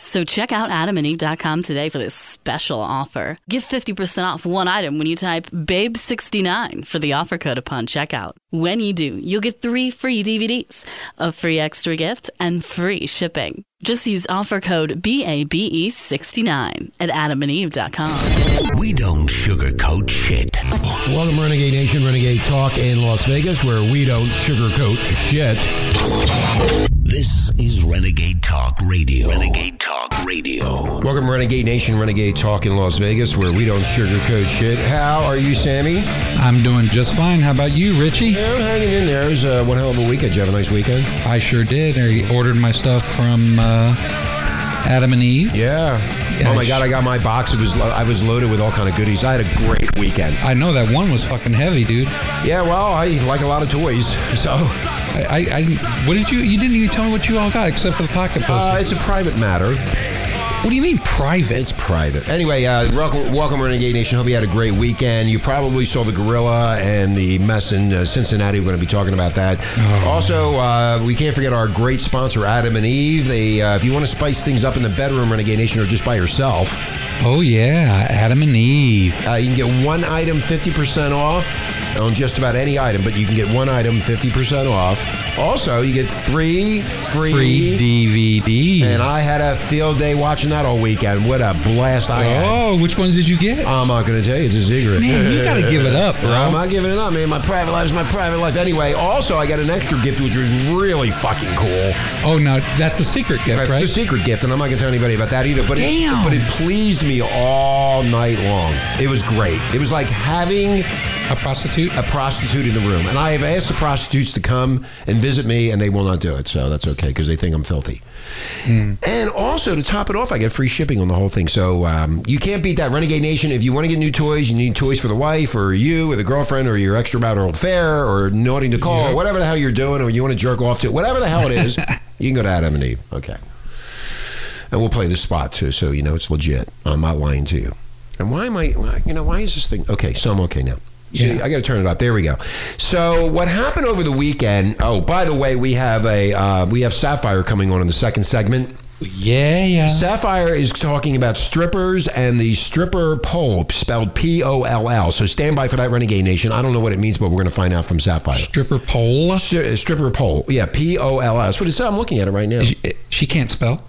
So check out adamandeve.com today for this special offer. Get 50% off one item when you type BABE69 for the offer code upon checkout. When you do, you'll get three free DVDs, a free extra gift, and free shipping. Just use offer code BABE69 at adamandeve.com. We don't sugarcoat shit. Welcome, Renegade Nation, Renegade Talk in Las Vegas, where we don't sugarcoat shit. This is Renegade Talk Radio. Renegade Talk Radio. Welcome, Renegade Nation, Renegade Talk in Las Vegas, where we don't sugarcoat shit. How are you, Sammy? I'm doing just fine. How about you, Richie? Yeah, I'm hanging in there. It was uh, one hell of a weekend. Did you have a nice weekend? I sure did. I ordered my stuff from uh, Adam and Eve. Yeah. Yeah, oh my God, I got my box. It was lo- I was loaded with all kind of goodies. I had a great weekend. I know that one was fucking heavy, dude. Yeah, well, I like a lot of toys, so I, I, I what did you? You didn't even tell me what you all got except for the pocket pussy. uh, it's a private matter. What do you mean private? It's private. Anyway, uh, welcome, welcome, Renegade Nation. Hope you had a great weekend. You probably saw the gorilla and the mess in uh, Cincinnati. We're going to be talking about that. Also, uh, we can't forget our great sponsor, Adam and Eve. They, uh, if you want to spice things up in the bedroom, Renegade Nation, or just by yourself, Oh yeah, Adam and Eve. uh, you can get one item 50% off on just about any item, but you can get one item 50% off. Also, you get three free, Free DVDs. And I had a field day watching that all weekend. What a blast I had. Oh, which ones did you get? I'm not going to tell you. It's a secret. Man, you gotta give it up, bro. I'm not giving it up, man. My private life is my private life. Anyway, also, I got an extra gift, which was really fucking cool. Oh, now that's the secret gift, It's right? a secret gift, and I'm not going to tell anybody about that either. But Damn. It, but it pleased me all night long. It was great. It was like having A prostitute. a prostitute in the room. And I have asked the prostitutes to come and visit me, and they will not do it. So that's okay because they think I'm filthy. And also to top it off, I get free shipping on the whole thing. So um, you can't beat that, Renegade Nation. If you want to get new toys, you need toys for the wife, or you, or the girlfriend, or your extramarital affair, or naughty Nicole, or whatever the hell you're doing, or you want to jerk off to, whatever the hell it is, you can go to Adam and Eve. Okay. And we'll play this spot too, so you know it's legit. I'm not lying to you. And why am I? You know, why is this thing? Okay, so I'm okay now. See, Yeah. I got to turn it up. There we go. So what happened over the weekend? Oh, by the way, we have a uh, we have Sapphire coming on in the second segment. Yeah, yeah. Sapphire is talking about strippers and the stripper pole, spelled P O L L. So stand by for that, Renegade Nation. I don't know what it means, but we're going to find out from Sapphire. Stripper pole. Stri- stripper pole, yeah, P O L S. What is that? I'm looking at it right now. She, she can't spell.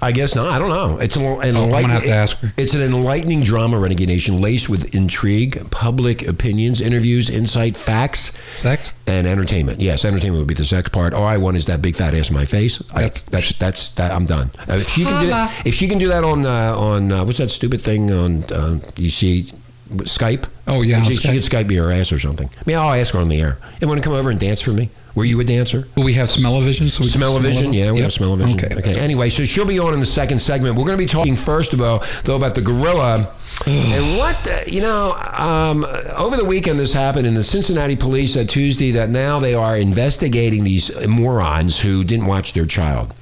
I guess not. I don't know. It's an, an Oh, I'm gonna enlightening- have to ask her. It's an enlightening drama, Renegade Nation, laced with intrigue, public opinions, interviews, insight, facts, Sex. and entertainment. Yes, entertainment would be the sex part. All I want is that big fat ass in my face. I, That's- that's that's that. I'm done. Uh, if she can do that, if she can do that on uh, on uh, what's that stupid thing on uh, you see Skype? Oh, yeah, she, she Skype. Skype me her ass or something. I mean, I'll ask her on the air. And want to come over and dance for me? Were you a dancer? Will we have smell-o-vision? So we Smell-o-vision, yeah, we Yep. have smell-o-vision. Okay. okay. Anyway, so she'll be on in the second segment. We're going to be talking first of all, though, about the gorilla. and what, the, you know, um, over the weekend this happened, and the Cincinnati police said Tuesday that now they are investigating these morons who didn't watch their child.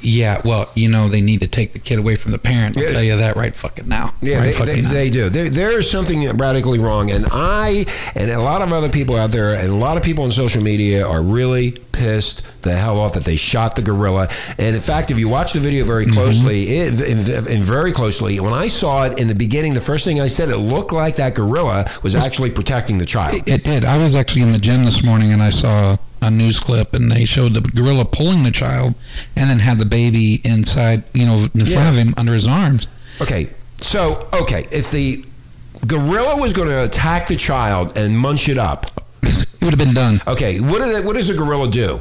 Yeah, well, you know, they need to take the kid away from the parent. I'll Yeah. tell you that right fucking now. Yeah, right they, they, they do. There, there is something radically wrong, and I and a lot of other people out there, and a lot of people on social media are really pissed the hell off that they shot the gorilla. And in fact, if you watch the video very mm-hmm. closely, it, and, and very closely, when I saw it in the beginning, the first thing I said, it looked like that gorilla was actually protecting the child. It did. I was actually in the gym this morning and I saw a news clip and they showed the gorilla pulling the child and then had the baby inside, you know, in front Yeah. of him under his arms. Okay, so okay, if the gorilla was going to attack the child and munch it up, It would have been done. okay, what, do they, what does a gorilla do?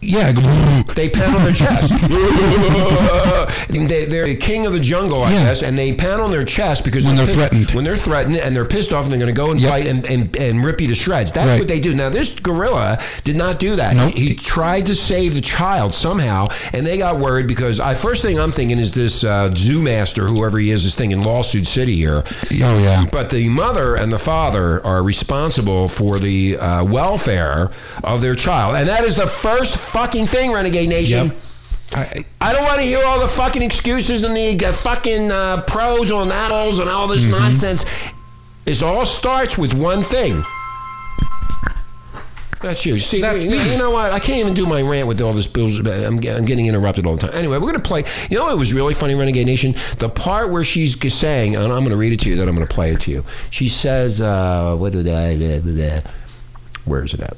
Yeah. They pound on their chest. they, they're the king of the jungle, I Yeah. guess, and they pound on their chest because When they're pissed- threatened. When they're threatened and they're pissed off and they're going to go and Yep. fight and, and, and rip you to shreds. That's Right. what they do. Now, this gorilla did not do that. Nope. He, he tried to save the child somehow, and they got worried because I first thing I'm thinking is this uh, zoo master, whoever he is, this thing in Lawsuit City here. Oh yeah. But the mother and the father are responsible for the uh, welfare of their child. And that is the first fucking thing, Renegade Nation. Yep. I, I don't want to hear all the fucking excuses and the uh, fucking uh, pros on apples and all this Mm-hmm. nonsense. It all starts with one thing. That's you. See, That's you, you know what? I can't even do my rant with all this bills. I'm, I'm getting interrupted all the time. Anyway, we're going to play. You know what was really funny, Renegade Nation? The part where she's saying, and I'm going to read it to you, then I'm going to play it to you. She says, uh, what did I, blah, blah, blah. where is it at?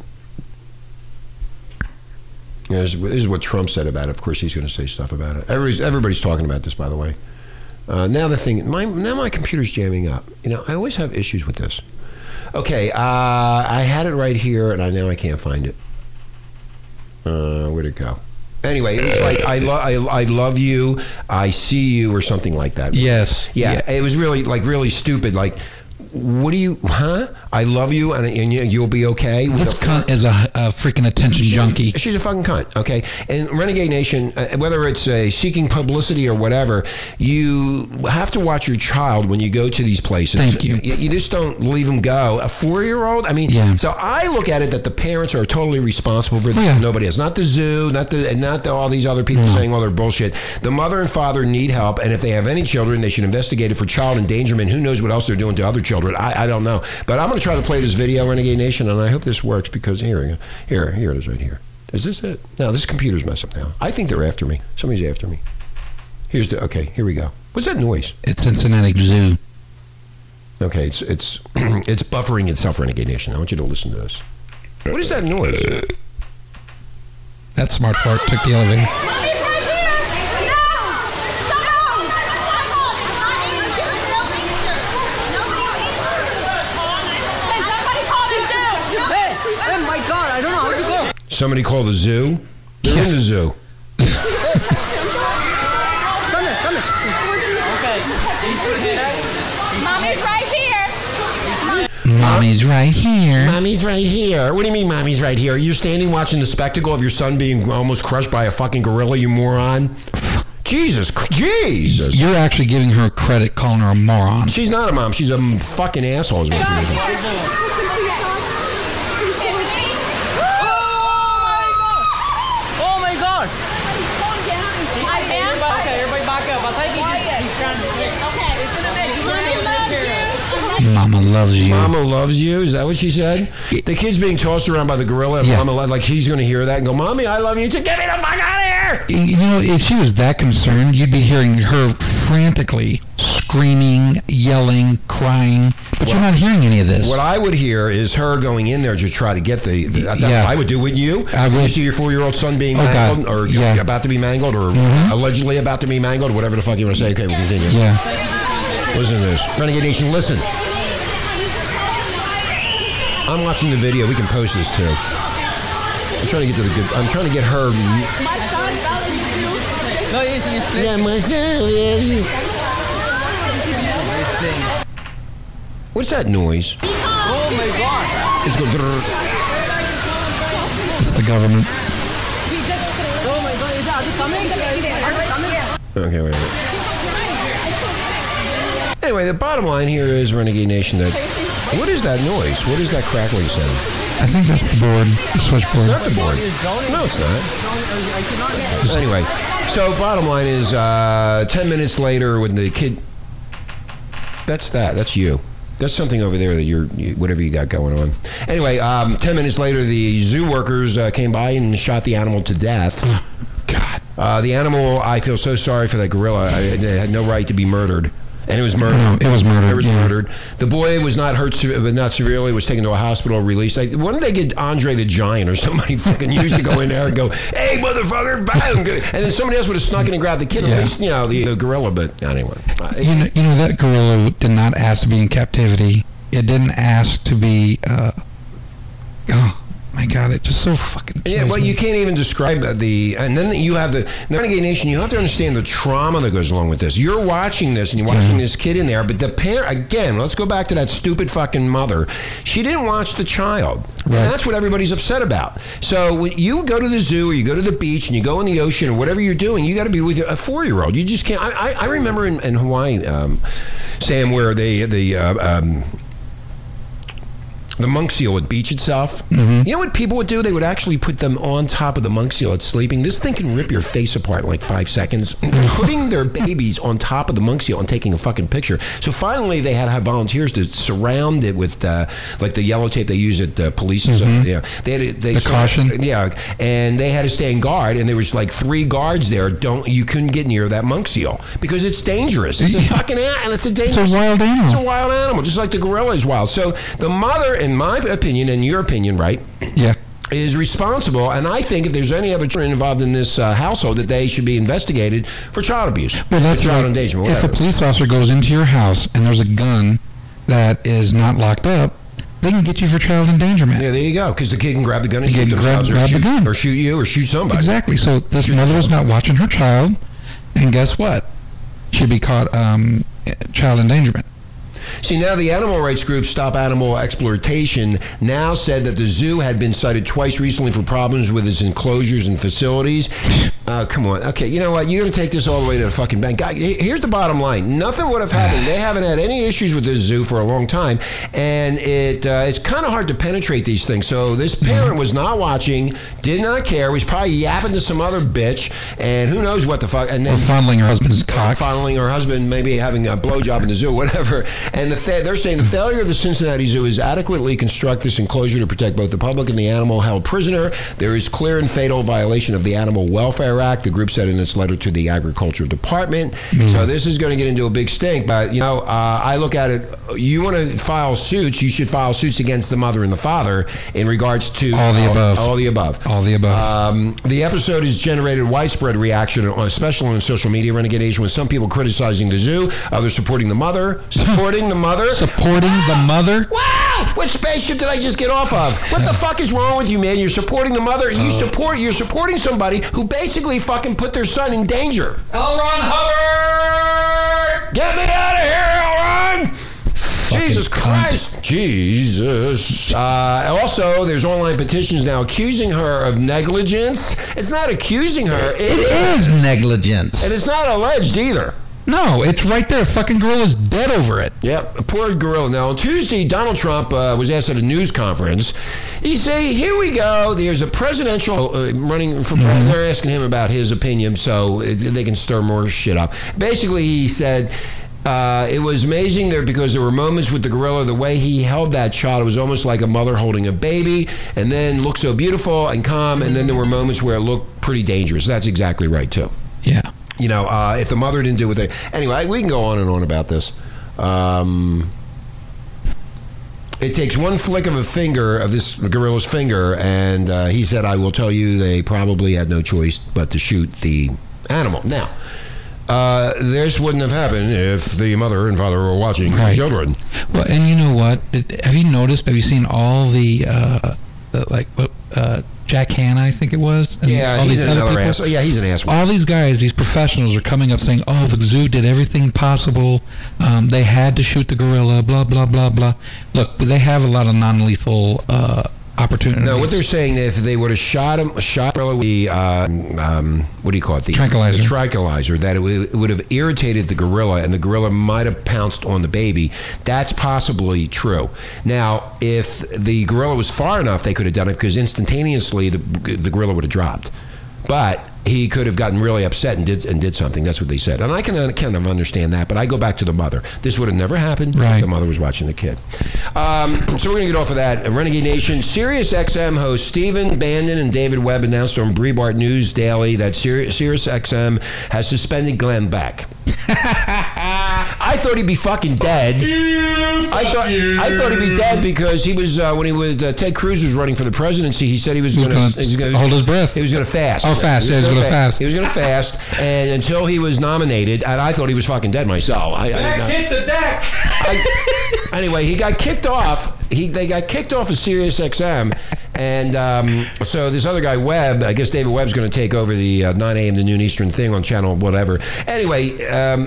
Yeah, This this is what Trump said about it. Of course, he's going to say stuff about it. Everybody's, everybody's talking about this, by the way. Uh, now the thing, my, now my computer's jamming up. You know, I always have issues with this. Okay, uh, I had it right here, and I now I can't find it. Uh, where'd it go? Anyway, it's like I, lo- I, I love you, I see you, or something like that. yes. Yeah, it was really like really stupid. Like, what do you? Huh? I love you, and, and you, you'll be okay. with This a- cunt is a, a freaking attention junkie. She's a fucking cunt. Okay, and Renegade Nation, uh, whether it's uh, seeking publicity or whatever, you have to watch your child when you go to these places. Thank you. You, you just don't leave them go. A four-year-old. I mean, Yeah. so I look at it that the parents are totally responsible for Oh, yeah. nobody else, not the zoo, not the, and not the, all these other people saying all their bullshit. The mother and father need help, and if they have any children, they should investigate it for child endangerment. Who knows what else they're doing to other children? I, I don't know, but I'm going to try to play this video, Renegade Nation, and I hope this works because here, we go. here, here it is, right here. Is this it? No, this computer's messed up now. I think they're after me. Somebody's after me. Here's the okay. Here we go. What's that noise? It's Cincinnati Zoo. Okay, it's it's it's buffering itself, Renegade Nation. I want you to listen to this. What is that noise? That smart fart took the elevator. Mommy's right here! No! Somebody call the zoo! Hey, oh my god, I don't know how to go. Somebody call the zoo. They're in the zoo. Come here, come here. Mommy's right here! Mommy's right here. Mommy's right here. What do you mean, mommy's right here? Are you standing watching the spectacle of your son being almost crushed by a fucking gorilla, you moron? Jesus, Jesus. You're actually giving her credit calling her a moron. She's not a mom. She's a fucking asshole. Is what she is. Oh my god. I am? Okay, everybody back up. I'll take you. He's trying to switch. Okay. Mommy loves you. Mama loves you. Mama loves you. Is that what she said? The kid's being tossed around by the gorilla. And Yeah. Mama, like he's going to hear that and go, "Mommy, I love you too. Get me the fuck out of here!" You know, if she was that concerned, you'd be hearing her frantically screaming, yelling, crying. But you're not hearing any of this. What I would hear is her going in there to try to get the. the that's Yeah. what I would do. Wouldn't you? I would. You see your four-year-old son being Oh, God. mangled, or Yeah. Mm-hmm. about to be mangled, or allegedly about to be mangled, whatever the fuck you want to say. Okay, we'll continue. yeah. Listen to this, Renegade Nation. Listen. I'm watching the video. We can post this too. I'm trying to get to the good. I'm trying to get her. No, yes, yes. Yeah, myself. What's that noise? Oh my god. It's going. It's the government. Oh my god. Is that coming? Are they coming? Okay, wait. wait. Anyway, the bottom line here is Renegade Nation. That what is that noise? What is that crackling sound? I think that's the board, the It's switchboard. not the board. No, it's not. Anyway, so bottom line is, uh, ten minutes later, when the kid, that's that. That's you. That's something over there that you're, you, whatever you got going on. Anyway, um, ten minutes later, the zoo workers uh, came by and shot the animal to death. God. Uh, the animal, I feel so sorry for that gorilla. I, it had no right to be murdered. And it was murdered. No, it was murdered, It was yeah. murdered. The boy was not hurt, but not severely. Was taken to a hospital, released. Like, when did they get Andre the Giant or somebody fucking used to go in there and go, "Hey, motherfucker!" Bang! And then somebody else would have snuck in and grabbed the kid. Yeah. At least, you know, the, the gorilla. But anyway, Uh, You know, you know that gorilla did not ask to be in captivity. It didn't ask to be. Uh, oh my god, it just so fucking. Yeah, well, me. you can't even describe the, and then you have the, the Renegade Nation. You have to understand the trauma that goes along with this. You're watching this, and you're watching this kid in there, but the parent again. Let's go back to that stupid fucking mother. She didn't watch the child. And Right. that's what everybody's upset about. So when you go to the zoo, or you go to the beach, and you go in the ocean, or whatever you're doing, you got to be with a four year old. You just can't. I, I, I remember in, in Hawaii, um, Sam, where they the. Uh, um, the monk seal would beach itself. Mm-hmm. You know what people would do? They would actually put them on top of the monk seal at sleeping. This thing can rip your face apart in like five seconds. Putting their babies on top of the monk seal and taking a fucking picture. So finally, they had to have volunteers to surround it with uh, like the yellow tape they use at uh, police. uh, yeah, they had to, they Mm-hmm. The caution? Yeah, and they had to stay in guard, and there was like three guards there. Don't you couldn't get near that monk seal because it's dangerous. It's a fucking an- and it's a dangerous. It's a wild animal. It's a wild animal, just like the gorilla is wild. So the mother, in my opinion, and your opinion, right, yeah. is responsible. And I think if there's any other children involved in this uh, household, that they should be investigated for child abuse, Well, that's child like, endangerment, If a police officer goes into your house and there's a gun that is not locked up, they can get you for child endangerment. yeah, there you go. Because the kid can grab the gun and The shoot kid can themselves, grab- or, grab the shoot, gun. or shoot you, or shoot somebody. Exactly. So this mother is not watching her child, and guess what? She'd be caught um, child endangerment. See, now the animal rights group Stop Animal Exploitation now said that the zoo had been cited twice recently for problems with its enclosures and facilities. Uh, come on. Okay, you know what? You're going to take this all the way to the fucking bank. Here's the bottom line. Nothing would have happened. They haven't had any issues with this zoo for a long time. And it uh, it's kind of hard to penetrate these things. So this parent was not watching, did not care, was probably yapping to some other bitch, and who knows what the fuck. And Or then fondling her husband's cock. fondling her husband, maybe having a blowjob in the zoo, whatever. And the fa- they're saying the failure of the Cincinnati Zoo is adequately construct this enclosure to protect both the public and the animal held prisoner. There is clear and fatal violation of the Animal Welfare Act. The group said in its letter to the Agriculture Department. So this is going to get into a big stink. But you know, uh, I look at it. You want to file suits? You should file suits against the mother and the father in regards to All the above. All the above. All the above. Um, the episode has generated widespread reaction, especially on social media, Renegade Nation, with some people criticizing the zoo, others supporting the mother, supporting the mother. Supporting the mother. Wow! What spaceship did I just get off of? What the fuck is wrong with you, man? You're supporting the mother. You support. You're supporting somebody who basically fucking put their son in danger. L. Ron Hubbard. Get me out of here, L. Ron! Jesus cunt. Christ. Jesus. Uh, also, there's online petitions now accusing her of negligence. It's not accusing her. It is negligence. And it's not alleged either. No, it's right there. Fucking girl is dead over it. Yep, a poor gorilla. Now, on Tuesday, Donald Trump uh, was asked at a news conference. He said, Here we go. There's a presidential uh, running for president. They're asking him about his opinion so they can stir more shit up. Basically, he said, uh, it was amazing there because there were moments with the gorilla, the way he held that child, it was almost like a mother holding a baby, and then looked so beautiful and calm. And then there were moments where it looked pretty dangerous. That's exactly right, too. Yeah. You know, uh, if the mother didn't do what they. Anyway, we can go on and on about this. Um, it takes one flick of a finger, of this gorilla's finger, and uh, he said, I will tell you they probably had no choice but to shoot the animal. Now, uh, this wouldn't have happened if the mother and father were watching Right. children. Well, and you know what? Have you noticed? Have you seen all the, uh, the like uh, Jack Hanna, I think it was? and Yeah, all he's these other people? Yeah, he's an asshole. all these guys, these professionals, are coming up saying, "Oh, the zoo did everything possible. Um, they had to shoot the gorilla." Blah blah blah blah. Look, they have a lot of non-lethal uh, opportunities. No, what they're saying if they would have shot him, shot the uh, um, what do you call it? The Tranquilizer. The tranquilizer. That it would, it would have irritated the gorilla, and the gorilla might have pounced on the baby. That's possibly true. Now, if the gorilla was far enough, they could have done it because instantaneously the the gorilla would have dropped. But he could have gotten really upset and did and did something. That's what they said, and I can kind of understand that. But I go back to the mother. This would have never happened. if Right. The mother was watching the kid. Um, so we're going to get off of that. Renegade Nation. Sirius XM hosts Stephen Bannon and David Webb announced on Breitbart News Daily that Sirius, Sirius XM has suspended Glenn Beck. I thought he'd be fucking dead. I thought I thought he'd be dead because he was uh, when he was uh, Ted Cruz was running for the presidency. He said he was going to hold his breath. He was going to fast. Oh, fast. Yeah, he was gonna gonna fast. He was going to fast, and until he was nominated, and I thought he was fucking dead myself. I, I did not- hit the deck. I, anyway, he got kicked off. He they got kicked off of Sirius XM, And um, so this other guy, Webb, I guess David Webb's going to take over the uh, 9 a.m. to noon Eastern thing on channel whatever. Anyway, um,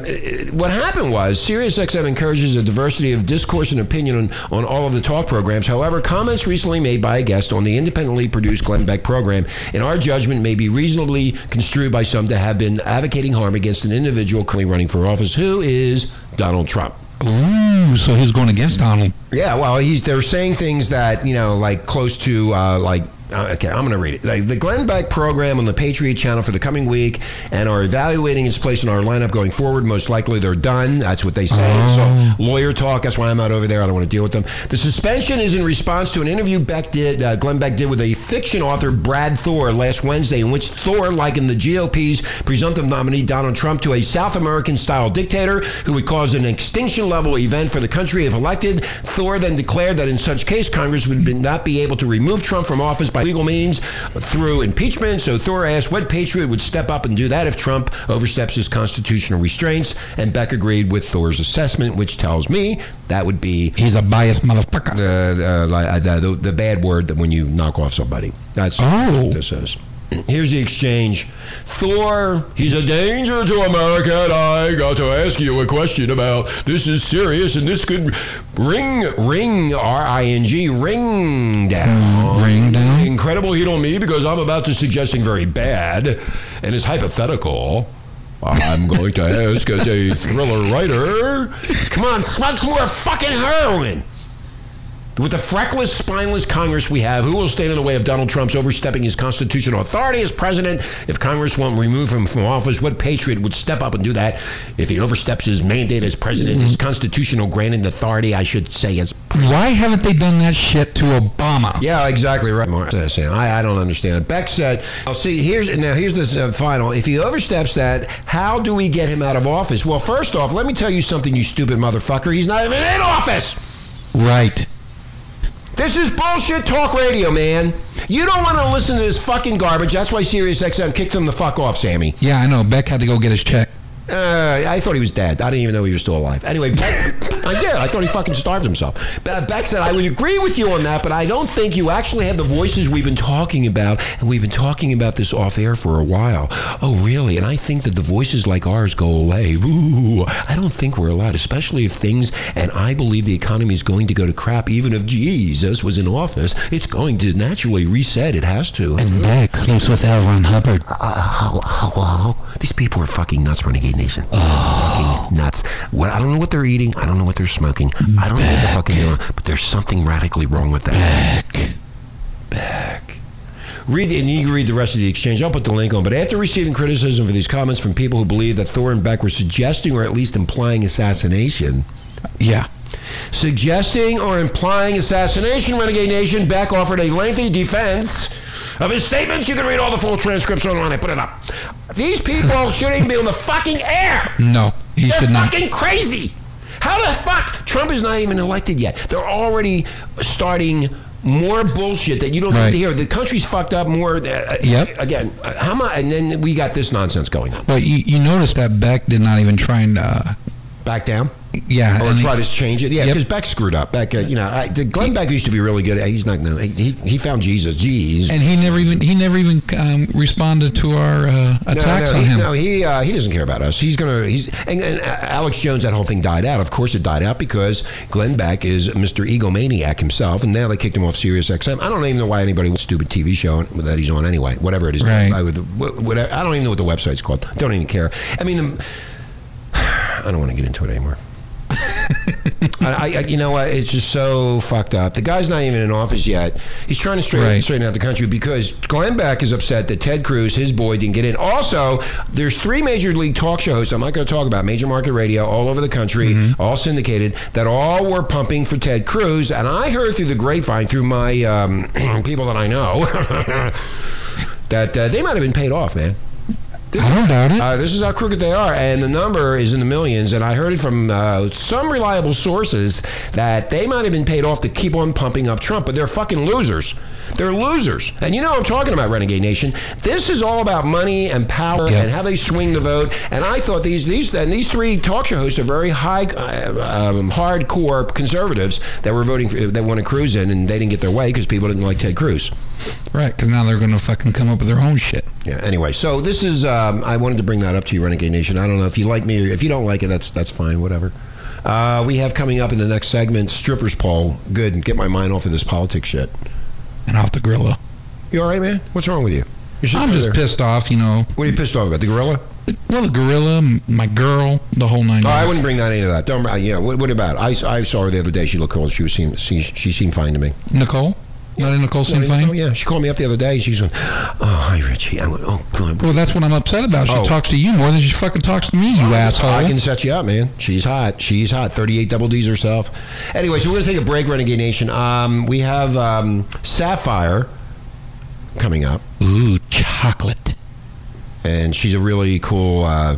what happened was SiriusXM encourages a diversity of discourse and opinion on, on all of the talk programs. However, comments recently made by a guest on the independently produced Glenn Beck program, in our judgment, may be reasonably construed by some to have been advocating harm against an individual currently running for office, who is Donald Trump. Ooh, so he's going against Donald. Yeah, well, he's they're saying things that you know, like close to uh, like. Uh, okay, I'm going to read it. The Glenn Beck program on the Patriot Channel for the coming week, and are evaluating its place in our lineup going forward. Most likely, they're done. That's what they say. So, lawyer talk. That's why I'm not over there. I don't want to deal with them. The suspension is in response to an interview Beck did, uh, Glenn Beck did with a fiction author, Brad Thor, last Wednesday, in which Thor likened the GOP's presumptive nominee Donald Trump to a South American-style dictator who would cause an extinction-level event for the country if elected. Thor then declared that in such case, Congress would not be able to remove Trump from office by legal means through impeachment. So Thor asked what patriot would step up and do that if Trump oversteps his constitutional restraints, and Beck agreed with Thor's assessment, which tells me that would be He's a biased motherfucker. the, uh, like, uh, the, the bad word that when you knock off somebody. That's Oh. what this is. Here's the exchange. Thor, he's a danger to America, and I got to ask you a question about this is serious, and this could ring, ring, R I N G, ring down. Mm, ring down? Incredible heat on me because I'm about to suggest something very bad, and it's hypothetical. I'm going to ask as a thriller writer. Come on, smoke some more fucking heroin. With the freckless, spineless Congress we have, who will stand in the way of Donald Trump's overstepping his constitutional authority as president? If Congress won't remove him from office, what patriot would step up and do that? If he oversteps his mandate as president, his constitutional granted authority, I should say, as Why haven't they done that shit to Obama? yeah, exactly right. Mark. I, I don't understand. Beck said, "I'll see." Here's now. Here's the uh, final. If he oversteps that, how do we get him out of office? Well, first off, let me tell you something, you stupid motherfucker. He's not even in office. Right. This is bullshit talk radio, man. You don't want to listen to this fucking garbage. That's why SiriusXM kicked him the fuck off, Sammy. Yeah, I know. Beck had to go get his check. Uh, I thought he was dead. I didn't even know he was still alive. Anyway, Beck, I did. I thought he fucking starved himself. Be- Beck said, I would agree with you on that, but I don't think you actually have the voices we've been talking about, and we've been talking about this off air for a while. Oh, really? And I think that the voices like ours go away. Ooh, I don't think we're allowed, especially if things, and I believe the economy is going to go to crap, even if Jesus was in office. It's going to naturally reset. It has to. And Beck sleeps with L. Ron Hubbard. Uh, hello? These people are fucking nuts, Renegade Nation. Fucking nuts. What I don't know what they're eating. I don't know what they're smoking. I don't know what they're fucking doing. But there's something radically wrong with that. Back. Back. Read and you can read the rest of the exchange. I'll put the link on. But after receiving criticism for these comments from people who believe that Thor and Beck were suggesting or at least implying assassination, Yeah. suggesting or implying assassination, Renegade Nation, Beck offered a lengthy defense of his statements. You can read all the full transcripts online. I put it up. These people shouldn't even be on the fucking air. No, he They're should not. fucking crazy. How the fuck? Trump is not even elected yet. They're already starting more bullshit that you don't Right. need to hear. The country's fucked up more. Uh, Yep. Again, uh, how much? And then we got this nonsense going on. But you, you notice that Beck did not even try and, uh, Back down. Yeah. Or he- try to change it, yeah, Yep. because Beck screwed up. Beck, uh, you know, I, the Glenn Beck used to be really good. He's not. No, he he found Jesus. Jeez. and he never even he never even um, responded to our uh, attacks no, on he, him. No, he uh, he doesn't care about us. He's gonna. He's and, and Alex Jones. That whole thing died out. Of course, it died out because Glenn Beck is Mr. Egomaniac himself, and now they kicked him off Sirius XM. I don't even know why anybody would stupid TV show that he's on anyway. Whatever it is, Right. I, would, whatever, I don't even know what the website's called. Don't even care. I mean, the, I don't want to get into it anymore. I, I, you know what? It's just so fucked up. The guy's not even in office yet. He's trying to straighten, Right. straighten out the country because Glenn Beck is upset that Ted Cruz, his boy, didn't get in. Also, there's three major league talk shows I'm not going to talk about, major market radio all over the country, all syndicated, that all were pumping for Ted Cruz. And I heard through the grapevine, through my um, people that I know, that uh, they might have been paid off, man. I don't doubt it. Uh, this is how crooked they are, and the number is in the millions. And I heard it from uh, some reliable sources that they might have been paid off to keep on pumping up Trump, but they're fucking losers. They're losers, and you know what I'm talking about, Renegade Nation. This is all about money and power Yeah. and how they swing the vote. And I thought these these and these three talk show hosts are very high, uh, um, hardcore conservatives that were voting for, that wanted Cruz in, and they didn't get their way because people didn't like Ted Cruz. Right, because now they're going to fucking come up with their own shit. Yeah. Anyway, so this is. Um, I wanted to bring that up to you, Renegade Nation. I don't know if you like me or if you don't like it. That's that's fine. Whatever. Uh, we have coming up in the next segment strippers poll. Good. Get my mind off of this politics shit. And off the gorilla. You all right, man? What's wrong with you? You're I'm just there. pissed off, you know. What are you pissed off about? The gorilla? Well, the gorilla, my girl, the whole nine. Oh, I wouldn't bring that into that. Don't. uh, Yeah. What, what about? I, I saw her the other day. She looked cool. She was seemed she, she seemed fine to me. Nicole? Not in Nicole seem Oh, yeah. She called me up the other day. She's going, "Oh, hi, Richie." I went, "Oh, God." Well, that's what I'm upset about. She Oh. talks to you more than she fucking talks to me, you asshole. I can set you up, man. She's hot. She's hot. 38 double D's herself. Anyway, so we're going to take a break, Renegade Nation. Um, we have um, Sapphire coming up, Ooh, chocolate. and she's a really cool uh,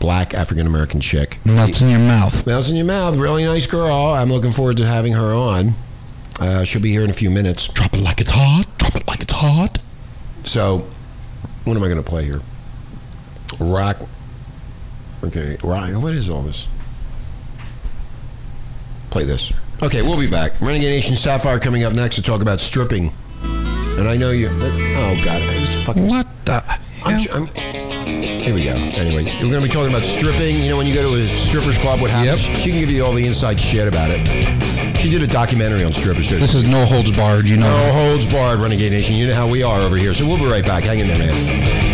black African American chick. Melts in your mouth. Melts in your mouth. Really nice girl. I'm looking forward to having her on. Uh, she'll be here in a few minutes. Drop it like it's hot. Drop it like it's hot. So, what am I going to play here? Rock. Okay, rock. What is all this? Play this. Okay, we'll be back. Renegade Nation Sapphire coming up next to talk about stripping. And I know you. Oh God, I just fucking. What the I'm, hell? I'm, here we go. Anyway, we're going to be talking about stripping. You know, when you go to a strippers club, what happens? Yep. She can give you all the inside shit about it. She did a documentary on strippers. This is no holds barred, you know. No holds barred, Renegade Nation. You know how we are over here. So we'll be right back. Hang in there, man.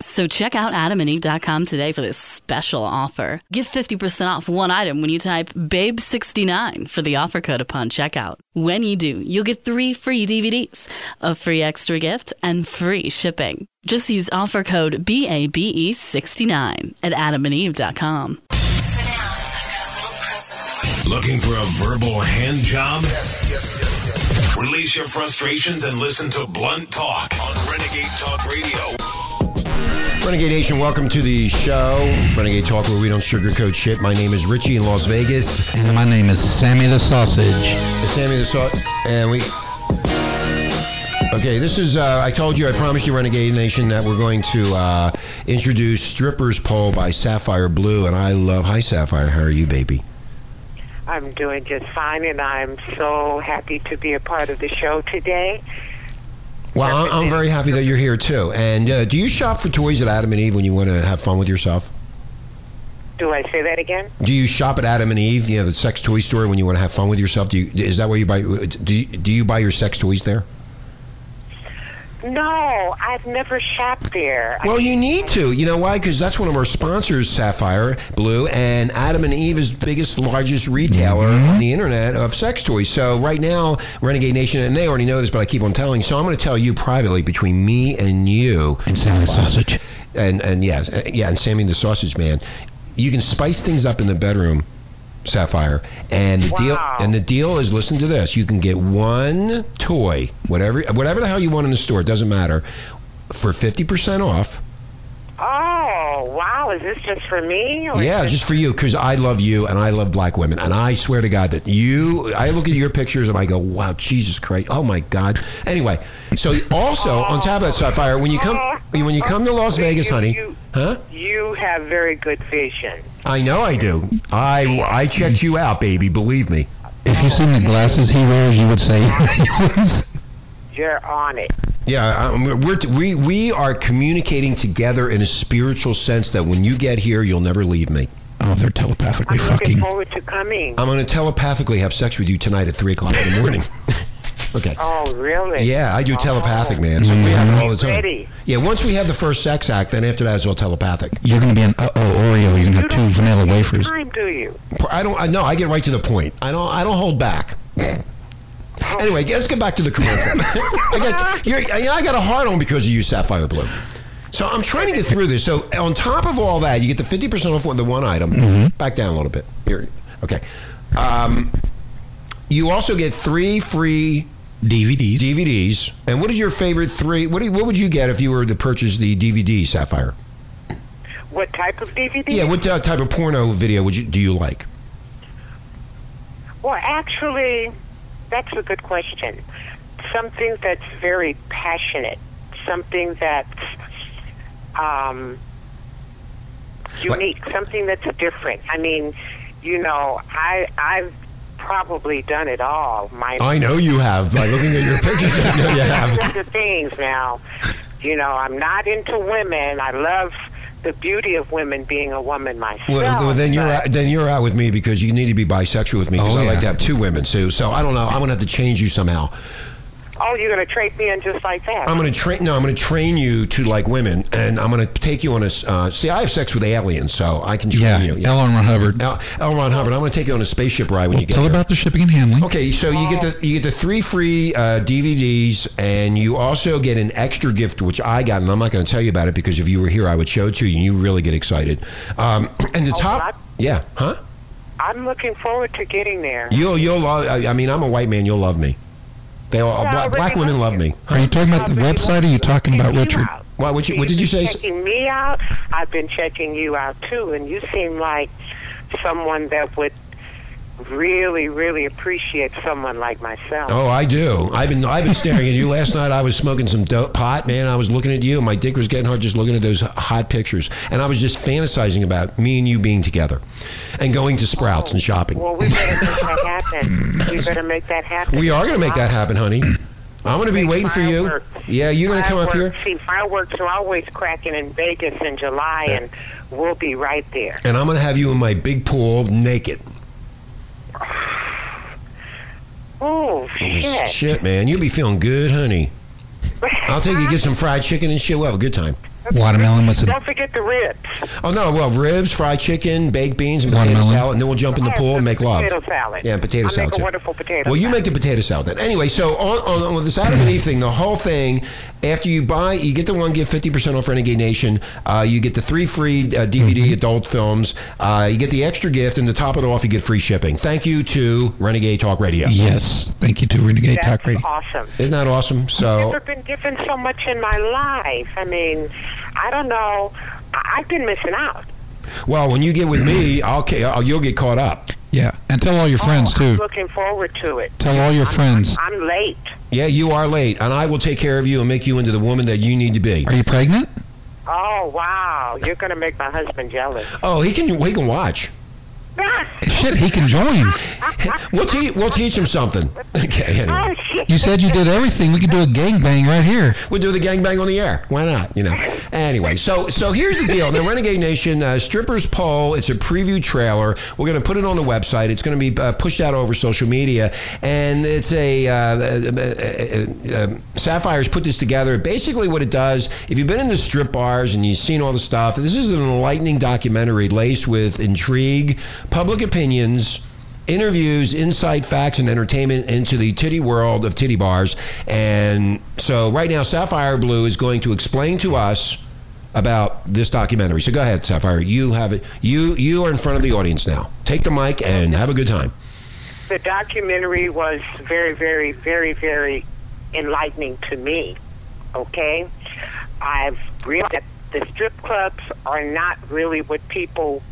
So check out adamandeve.com today for this special offer. Get 50% off one item when you type BABE69 for the offer code upon checkout. When you do, you'll get three free DVDs, a free extra gift, and free shipping. Just use offer code BABE69 at adamandeve.com. Looking for a verbal hand job? Yes, yes, yes, yes. Release your frustrations and listen to Blunt Talk on Renegade Talk Radio. Renegade Nation, welcome to the show. Renegade Talk, where we don't sugarcoat shit. My name is Richie in Las Vegas. And my name is Sammy the Sausage. It's Sammy the Salt, and we. Okay, this is. Uh, I told you, I promised you, Renegade Nation, that we're going to uh, introduce Strippers Poll by Sapphire Blue, and I love. Hi, Sapphire. How are you, baby? I'm doing just fine, and I'm so happy to be a part of the show today. Well, I'm, I'm very happy that you're here too. And uh, do you shop for toys at Adam and Eve when you want to have fun with yourself? Do I say that again? Do you shop at Adam and Eve, you know, the sex toy store, when you want to have fun with yourself? Do you, is that where you buy? Do you, do you buy your sex toys there? No, I've never shopped there. Well, you need to. You know why? Because that's one of our sponsors, Sapphire Blue, and Adam and Eve is the biggest, largest retailer on the internet of sex toys. So right now, Renegade Nation, and they already know this, but I keep on telling. So I'm going to tell you privately between me and you, And Sammy the Sausage. and and yeah, uh, yeah, and Sammy the Sausage Man, you can spice things up in the bedroom. Sapphire, and the deal and the deal is listen to this: you can get one toy, whatever whatever the hell you want in the store, it doesn't matter, for fifty percent off. Oh, wow. Is this just for me? or Yeah, just for you because I love you and I love black women, and I swear to God that you. I look at your pictures and I go, "Wow, Jesus Christ! Oh my God!" Anyway, so also on oh. top of that, Sapphire, when you come when you come to Las Vegas, You- honey, you- huh? You have very good vision. I know I do. I I checked you out, baby. Believe me. If you seen the glasses he wears, you would say he was. You're on it. Yeah, um, we're we we are communicating together in a spiritual sense that when you get here, you'll never leave me. Oh, they're telepathically I'm looking forward to coming. I'm going to telepathically have sex with you tonight at three o'clock in the morning. okay. oh, really? Yeah, I do Oh. telepathic, man. So we have it all the time. Ready. Yeah, once we have the first sex act, then after that it's all telepathic. You're going to be an uh oh Oreo. You're going to have two don't vanilla take wafers. Time, do you? I don't. I know. I get right to the point. I don't. I don't hold back. anyway, let's get back to the commercial. I got. You're, I got a hard on because of you, Sapphire Blue. So I'm trying to get through this. So on top of all that, you get the 50% off with the one item. Back down a little bit. Here. Okay. Um, you also get three free DVDs. DVDs. And what is your favorite three? What, do you, what would you get if you were to purchase the DVD, Sapphire? What type of DVD? Yeah. What uh, type of porno video would you do you like? Well, actually, that's a good question. Something that's very passionate. Something that's um, unique. Something that's different. I mean, you know, I I've probably done it all. My I know you have by looking at your pictures. I know you have. the things now. You know, I'm not into women. I love the beauty of women being a woman myself. Well, well, then you're out, then you're out with me because you need to be bisexual with me because Oh, I like yeah. to have two women too. So I don't know. I'm gonna have to change you somehow. Oh, you're going to trade me in just like that? I'm gonna train. No, I'm gonna train you to like women, and I'm gonna take you on a. Uh, see, I have sex with aliens, so I can train Yeah, you. L. Ron Hubbard. L. L. Ron Hubbard. I'm gonna take you on a spaceship ride when you get Tell there. about the shipping and handling. Okay, so you get the you get the three free uh, DVDs, and you also get an extra gift, which I got, and I'm not going to tell you about it because if you were here, I would show it to you, and you really get excited. Um, and the Oh, top, what? yeah, huh? I'm looking forward to getting there. You'll you'll love. I I mean, I'm a white man. You'll love me. They all Yeah, I black, black women love love you. me. Are you talking about the I website or are you talking about Richard? Why, what you- what did you say? Checking me out. I've been checking you out too, and you seem like someone that would really, really appreciate someone like myself. Oh, I do. I've been I've been staring at you. Last night I was smoking some dope pot, man. I was looking at you, and my dick was getting hard just looking at those hot pictures, and I was just fantasizing about me and you being together, and going to Sprouts and shopping. Well, we better make that happen. We better make that happen. We are going to make that happen, honey. I'm going to be waiting for you. Yeah, you're going to come up here, See, fireworks are always cracking in Vegas in July, and we'll be right there. and I'm going to have you in my big pool naked. Oh, shit. Shit, man, you'll be feeling good, honey. I'll take you get some fried chicken and shit. We'll have a good time. Watermelon with some. Don't forget the ribs. Oh no, well, ribs, fried chicken, baked beans, and potato Watermelon. salad, and then we'll jump in the pool and make love. Potato salad. Yeah, potato I salad. make a too. wonderful potato salad. Well, you make the potato salad then. Anyway, so on, on, on this Adam and Eve thing, the whole thing, after you buy, you get the one gift 50% off Renegade Nation. Uh, you get the three free uh, DVD Mm-hmm. adult films. Uh, you get the extra gift, and to top it off, you get free shipping. Thank you to Renegade Talk Radio. Yes. Thank you to Renegade That's Talk Radio. awesome. Isn't that awesome? So, Never been given so much in my life. I mean, I don't know. I- I've been missing out. well, when you get with me, I'll, ca- you'll get caught up. Yeah. And tell all your friends, oh, I'm too. looking forward to it. Tell all your I'm- friends. I'm, late. Yeah, you are late, and I will take care of you and make you into the woman that you need to be. Are you pregnant? Oh wow, you're gonna make my husband jealous. Oh, he can he can watch. Shit, he can join. We'll teach we'll teach him something. Okay, anyway. oh. You said you did everything. We could do a gangbang right here. We'll do the gangbang on the air. Why not? You know. Anyway, so so here's the deal. The Renegade Nation uh, strippers poll. It's a preview trailer. We're going to put it on the website. It's going to be uh, pushed out over social media, and it's a uh, uh, uh, uh, Sapphire's put this together. Basically, what it does. If you've been in the strip bars and you've seen all the stuff, this is an enlightening documentary laced with intrigue, public opinions interviews, insight, facts, and entertainment into the titty world of titty bars. And so, right now, Sapphire Blue is going to explain to us about this documentary. So, go ahead, Sapphire. You have it. You you are in front of the audience now. Take the mic and have a good time. The documentary was very, very, very, very enlightening to me. Okay, I've realized that the strip clubs are not really what people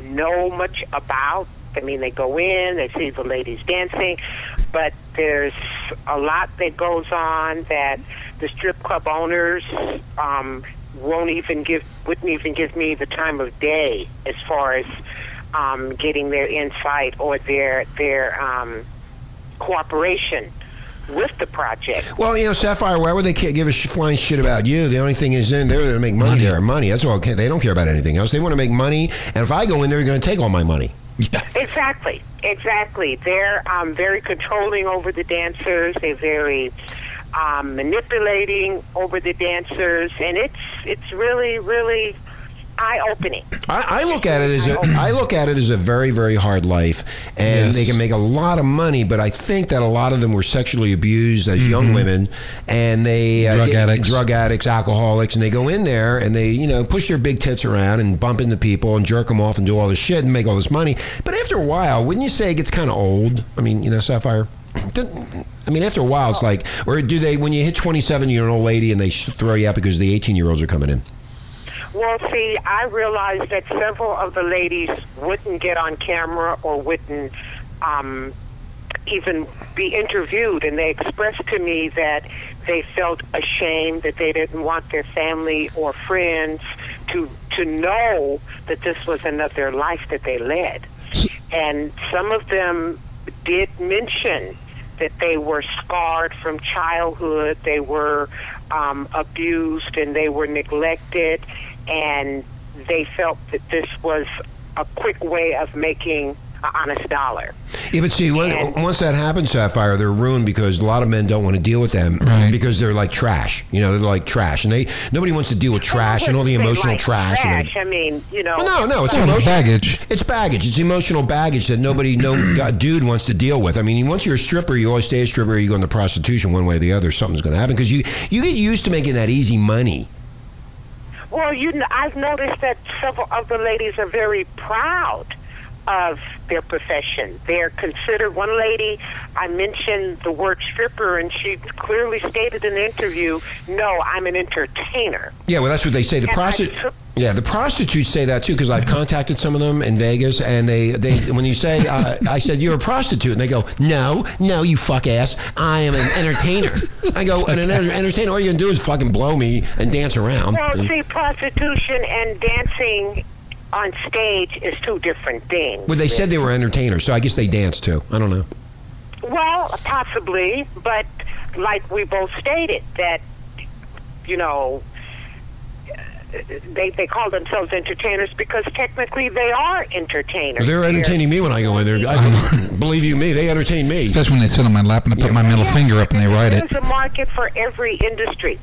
know much about. I mean, they go in, they see the ladies dancing, but there's a lot that goes on that the strip club owners um, won't even give, wouldn't even give me the time of day as far as um, getting their insight or their their um, cooperation with the project. Well, you know, Sapphire, why would they give a flying shit about you? The only thing is in they're there to make money. There, money. That's all. They don't care about anything else. They want to make money, and if I go in, there, they're going to take all my money. Exactly, exactly. They're um, very controlling over the dancers. They're very um, manipulating over the dancers, and it's it's really really eye opening. I, I look at it as a, I look at it as a very very hard life, and Yes. they can make a lot of money. But I think that a lot of them were sexually abused as young women, and they uh, Drug get- addicts. drug addicts, alcoholics, and they go in there and they you know push their big tits around and bump into people and jerk them off and do all this shit and make all this money. But after a while, wouldn't you say it gets kind of old? I mean, you know, Sapphire. I mean, after a while, it's like, or do they, when you hit 27, you're an old lady and they throw you out because the 18 year olds are coming in? Well, see, I realized that several of the ladies wouldn't get on camera or wouldn't um, even be interviewed, and they expressed to me that they felt ashamed that they didn't want their family or friends to to know that this was another life that they led. And some of them did mention that they were scarred from childhood, they were um, abused, and they were neglected, and they felt that this was a quick way of making an honest dollar. Yeah, but see, when, And- once that happens, Sapphire, they're ruined because a lot of men don't want to deal with them Right. because they're like trash. You know, they're like trash, and they nobody wants to deal with trash and all the emotional like trash. and. I mean, you know. Well, no, no, it's Well, emotional baggage. It's baggage. It's emotional baggage that nobody, no god, dude wants to deal with. I mean, once you're a stripper, you always stay a stripper. or You go into prostitution, one way or the other, something's going to happen because you you get used to making that easy money. Well, you know, I've noticed that several of the ladies are very proud of their profession. They're considered. One lady, I mentioned the word stripper, and she clearly stated in the interview, "No, I'm an entertainer." Yeah, well, that's what they say. The prostitute. Yeah, the prostitutes say that too because I've contacted some of them in Vegas, and they, they when you say, uh, I said you're a prostitute, and they go, no, no, you fuck ass, I am an entertainer. I go, and an enter- entertainer, all you can do is fucking blow me and dance around. Well, see, prostitution and dancing on stage is two different things. Well, they said they were entertainers, so I guess they dance too. I don't know. Well, possibly, but like we both stated, that you know, they they call themselves entertainers because technically they are entertainers. They're entertaining me when I go in there. I, believe you me, they entertain me. Especially when they sit on my lap and I put my middle Yeah, finger up and they write it. There's a market for every industry,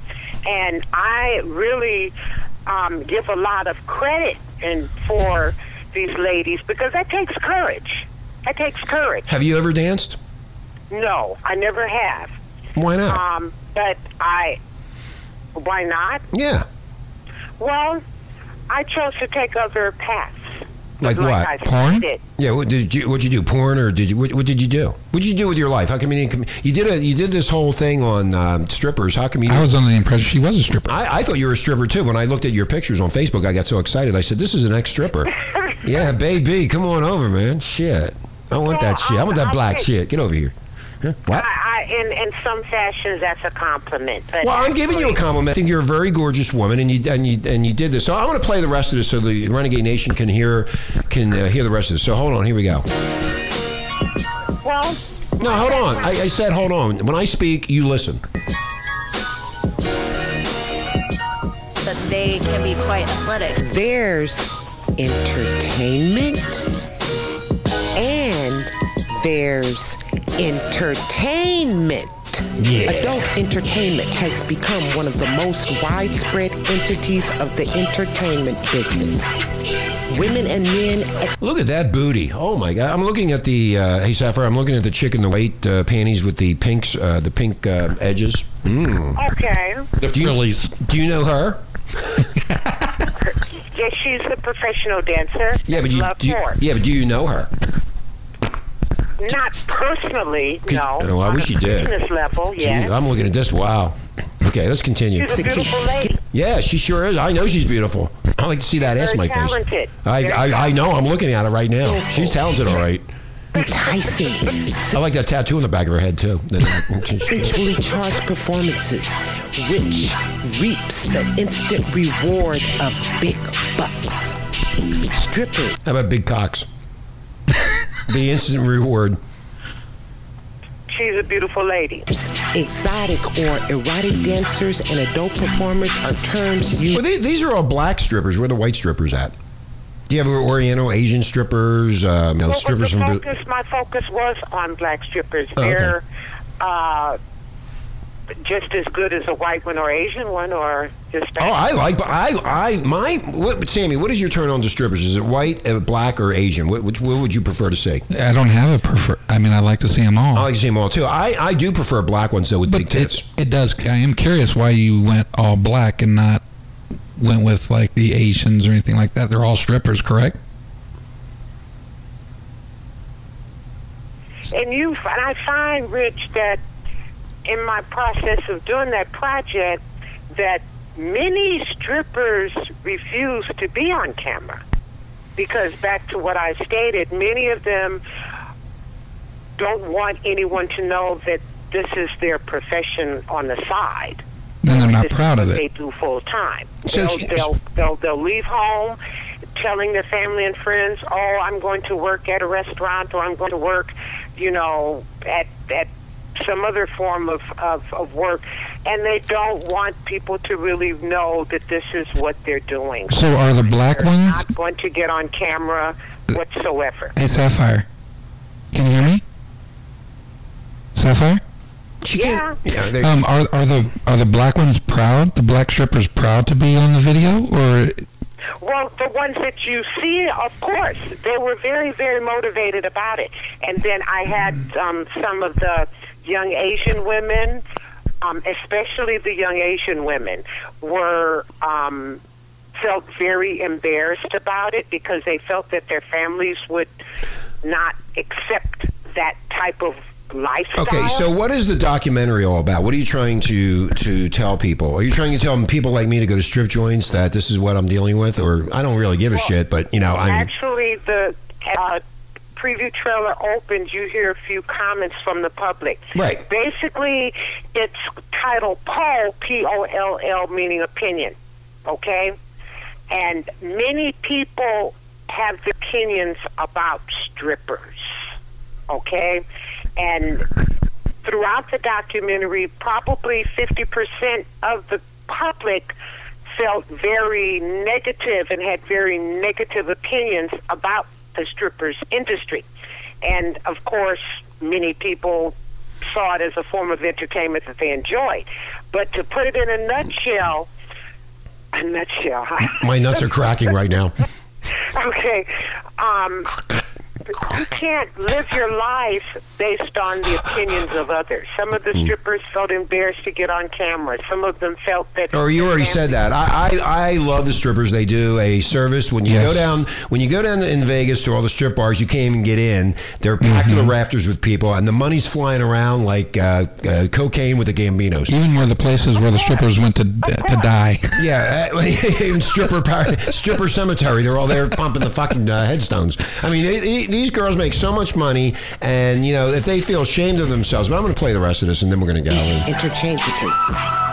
and I really um, give a lot of credit and for these ladies because that takes courage. That takes courage. Have you ever danced? No, I never have. Why not? Um, but I, why not? yeah. Well, I chose to take other paths. Like what? I Porn? did. Yeah, what did you? What'd you do? Porn, or did you? What, what did you do? What did you do with your life? How come you didn't? You did a. You did this whole thing on uh, strippers. How come you? I was under the impression she was a stripper. I, I thought you were a stripper too. When I looked at your pictures on Facebook, I got so excited. I said, "This is an ex-stripper." yeah, baby, come on over, man. Shit, I want that shit. I want that I'll- black I'll shit. Get over here. Huh? What? I, I, in, in some fashions, that's a compliment. But Well, I'm giving you a compliment. I think you're a very gorgeous woman, and you and you and you did this. So I want to play the rest of this so the Renegade Nation can hear can uh, hear the rest of this. So hold on, here we go. Well, No, hold on. I, I said hold on. When I speak, you listen. that they can be quite athletic. There's entertainment and there's entertainment. Yeah. Adult entertainment has become one of the most widespread entities of the entertainment business. Women and men ex- Look at that booty! Oh my God! I'm looking at the uh, hey Sapphire. I'm looking at the chick in the white uh, panties with the pinks, uh, the pink uh, edges. Mm. okay. The Phillies. Do you know her? Yes, she's a professional dancer. Yeah, but you, Love do you yeah, but do you know her? Not personally, Could- no. I wish you did. Business level, Gee. I'm looking at this. Wow. Okay, let's continue. She's a beautiful lady. Yeah, she sure is. I know she's beautiful. I like to see that ass in my Very face. talented. I, I, I know. I'm looking at it right now. She's talented, all right. enticing, I like that tattoo on the back of her head too. sensually charged performances, which reaps the instant reward of big bucks. Strippers How about big cocks? The instant reward. she's a beautiful lady. Exotic or erotic dancers and adult performers are terms used. Well, these, these are all black strippers. Where are the white strippers at? Do you have Oriental, Asian strippers? Uh, you know, Well, strippers the from. focus, my focus was on black strippers. Oh, okay. They're uh, just as good as a white one or Asian one or Hispanic. Oh, I like, but I, I, my, what, Sammy, what is your turn on to strippers? Is it white, uh, black, or Asian? What, which, what would you prefer to see? I don't have a prefer. I mean, I like to see them all. I like to see them all too. I, I do prefer black ones though with big tits. It, it does. I am curious why you went all black and not went with like the Asians or anything like that. They're all strippers, correct? And you, and I find, Rich, that in my process of doing that project, that many strippers refuse to be on camera because, back to what I stated, many of them don't want anyone to know that this is their profession on the side. Then they're not This proud of it. They do full time. So they'll, she- they'll, they'll they'll leave home, telling their family and friends, "Oh, I'm going to work at a restaurant, or I'm going to work, you know, at at some other form of of, of work," and they don't want people to really know that this is what they're doing. So are the black They're ones? not going to get on camera whatsoever. Hey, Sapphire. Can you hear me? Sapphire. She Yeah. Yeah, Um, are are the are the black ones proud? The black strippers proud to be on the video, or Well, the ones that you see, of course, they were very, very motivated about it. And then I had um, some of the young Asian women, um, especially the young Asian women, were um, felt very embarrassed about it because they felt that their families would not accept that type of lifestyle. Okay, so what is the documentary all about? What are you trying to to tell people? Are you trying to tell people like me to go to strip joints that this is what I'm dealing with, or I don't really give a shit, but you know, I Actually, the uh, preview trailer opens, you hear a few comments from the public. Right. Basically, it's titled Poll, P O L L, meaning opinion. Okay? And many people have their opinions about strippers. Okay? And throughout the documentary, probably 50% of the public felt very negative and had very negative opinions about the strippers industry. And of course, many people saw it as a form of entertainment that they enjoyed. But to put it in a nutshell, a nutshell. my nuts are cracking right now. okay. Um, you can't live your life based on the opinions of others. Some of the Hmm. strippers felt embarrassed to get on camera. Some of them felt that. Or you already said that. I, I, I love the strippers. They do a service when you Yes. go down when you go down in Vegas to all the strip bars. You can't even get in. They're packed to the rafters with people, and the money's flying around like uh, uh, cocaine with the Gambinos. even where the places where the strippers went to to die? Yeah, uh, even stripper stripper cemetery. They're all there pumping the fucking uh, headstones. I mean, it, it- these girls make so much money, and you know if they feel ashamed of themselves. But I'm going to play the rest of this, and then we're going to go. And, Interchangeably.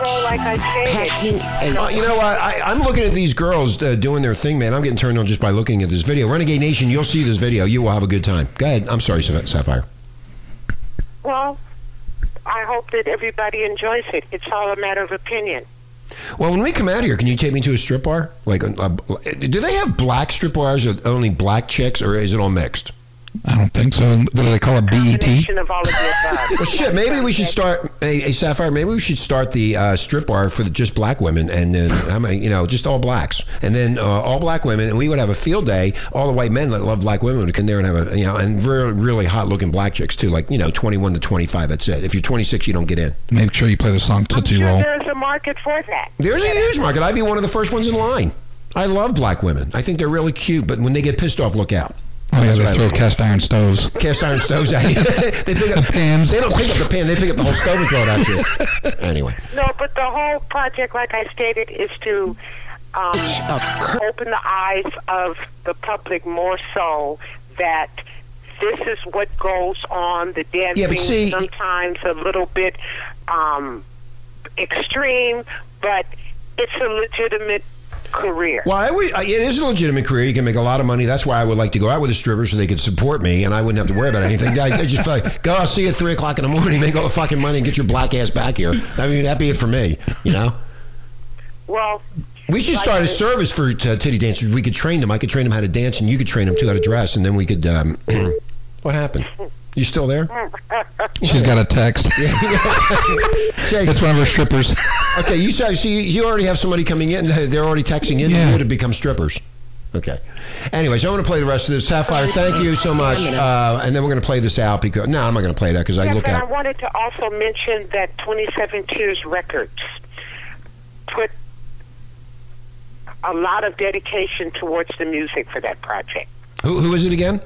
Well, like I stated, Uh, you know what? I, I'm looking at these girls uh, doing their thing, man. I'm getting turned on just by looking at this video. Renegade Nation, you'll see this video. You will have a good time. Go ahead. I'm sorry, Sapphire. well, I hope that everybody enjoys it. It's all a matter of opinion. Well, when we come out here, can you take me to a strip bar? Like, uh, do they have black strip bars with only black chicks, or is it all mixed? I don't think so. What do they call it? BET? Combination of all of the above. Well, shit. Maybe we should start. a, hey Sapphire. Maybe we should start the uh, strip bar for the, just black women, and then how many? You know, just all blacks, and then uh, all black women, and we would have a field day. All the white men that love black women would come there and have a you know, and really, really hot looking black chicks too, like you know, 21 to 25. That's it. If you're 26, you don't get in. Make sure you play the song Tootsie Sure, Roll. there's a market for that. There's a huge market. I'd be one of the first ones in line. I love black women. I think they're really cute, but when they get pissed off, look out. Oh yeah, they what throw look cast iron stoves. cast iron stoves at you. they pick up The pans. They don't pick up the pan. They pick up the whole stove and throw it at you. Anyway, No, but the whole project, like I stated, is to um, open the eyes of the public more so that this is what goes on. The dancing Yeah, but see- sometimes a little bit um, extreme, but it's a legitimate career. Well, I would, it is a legitimate career. You can make a lot of money. That's why I would like to go out with a stripper so they could support me and I wouldn't have to worry about anything. I, I just like, go, I'll see you at three o'clock in the morning, make all the fucking money, and get your black ass back here. I mean, that'd be it for me. You know. Well, We should start a service for t- titty dancers. We could train them. I could train them how to dance, and you could train them too how to dress, and then we could. Um, what happened? You still there? She's got a text. That's one of her strippers. Okay, you say see you already have somebody coming in. They're already texting in Yeah. you to become strippers. Okay. Anyways, I want to play the rest of this. Sapphire, thank you so much. Uh, and then we're going to play this out because no, I'm not going to play that because I yes, look and I wanted to also mention that 27 Tears Records put a lot of dedication towards the music for that project. Who, who is it again?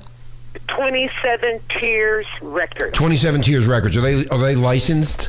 27 Tears Records. Twenty Seven Tears Records. Are they are they licensed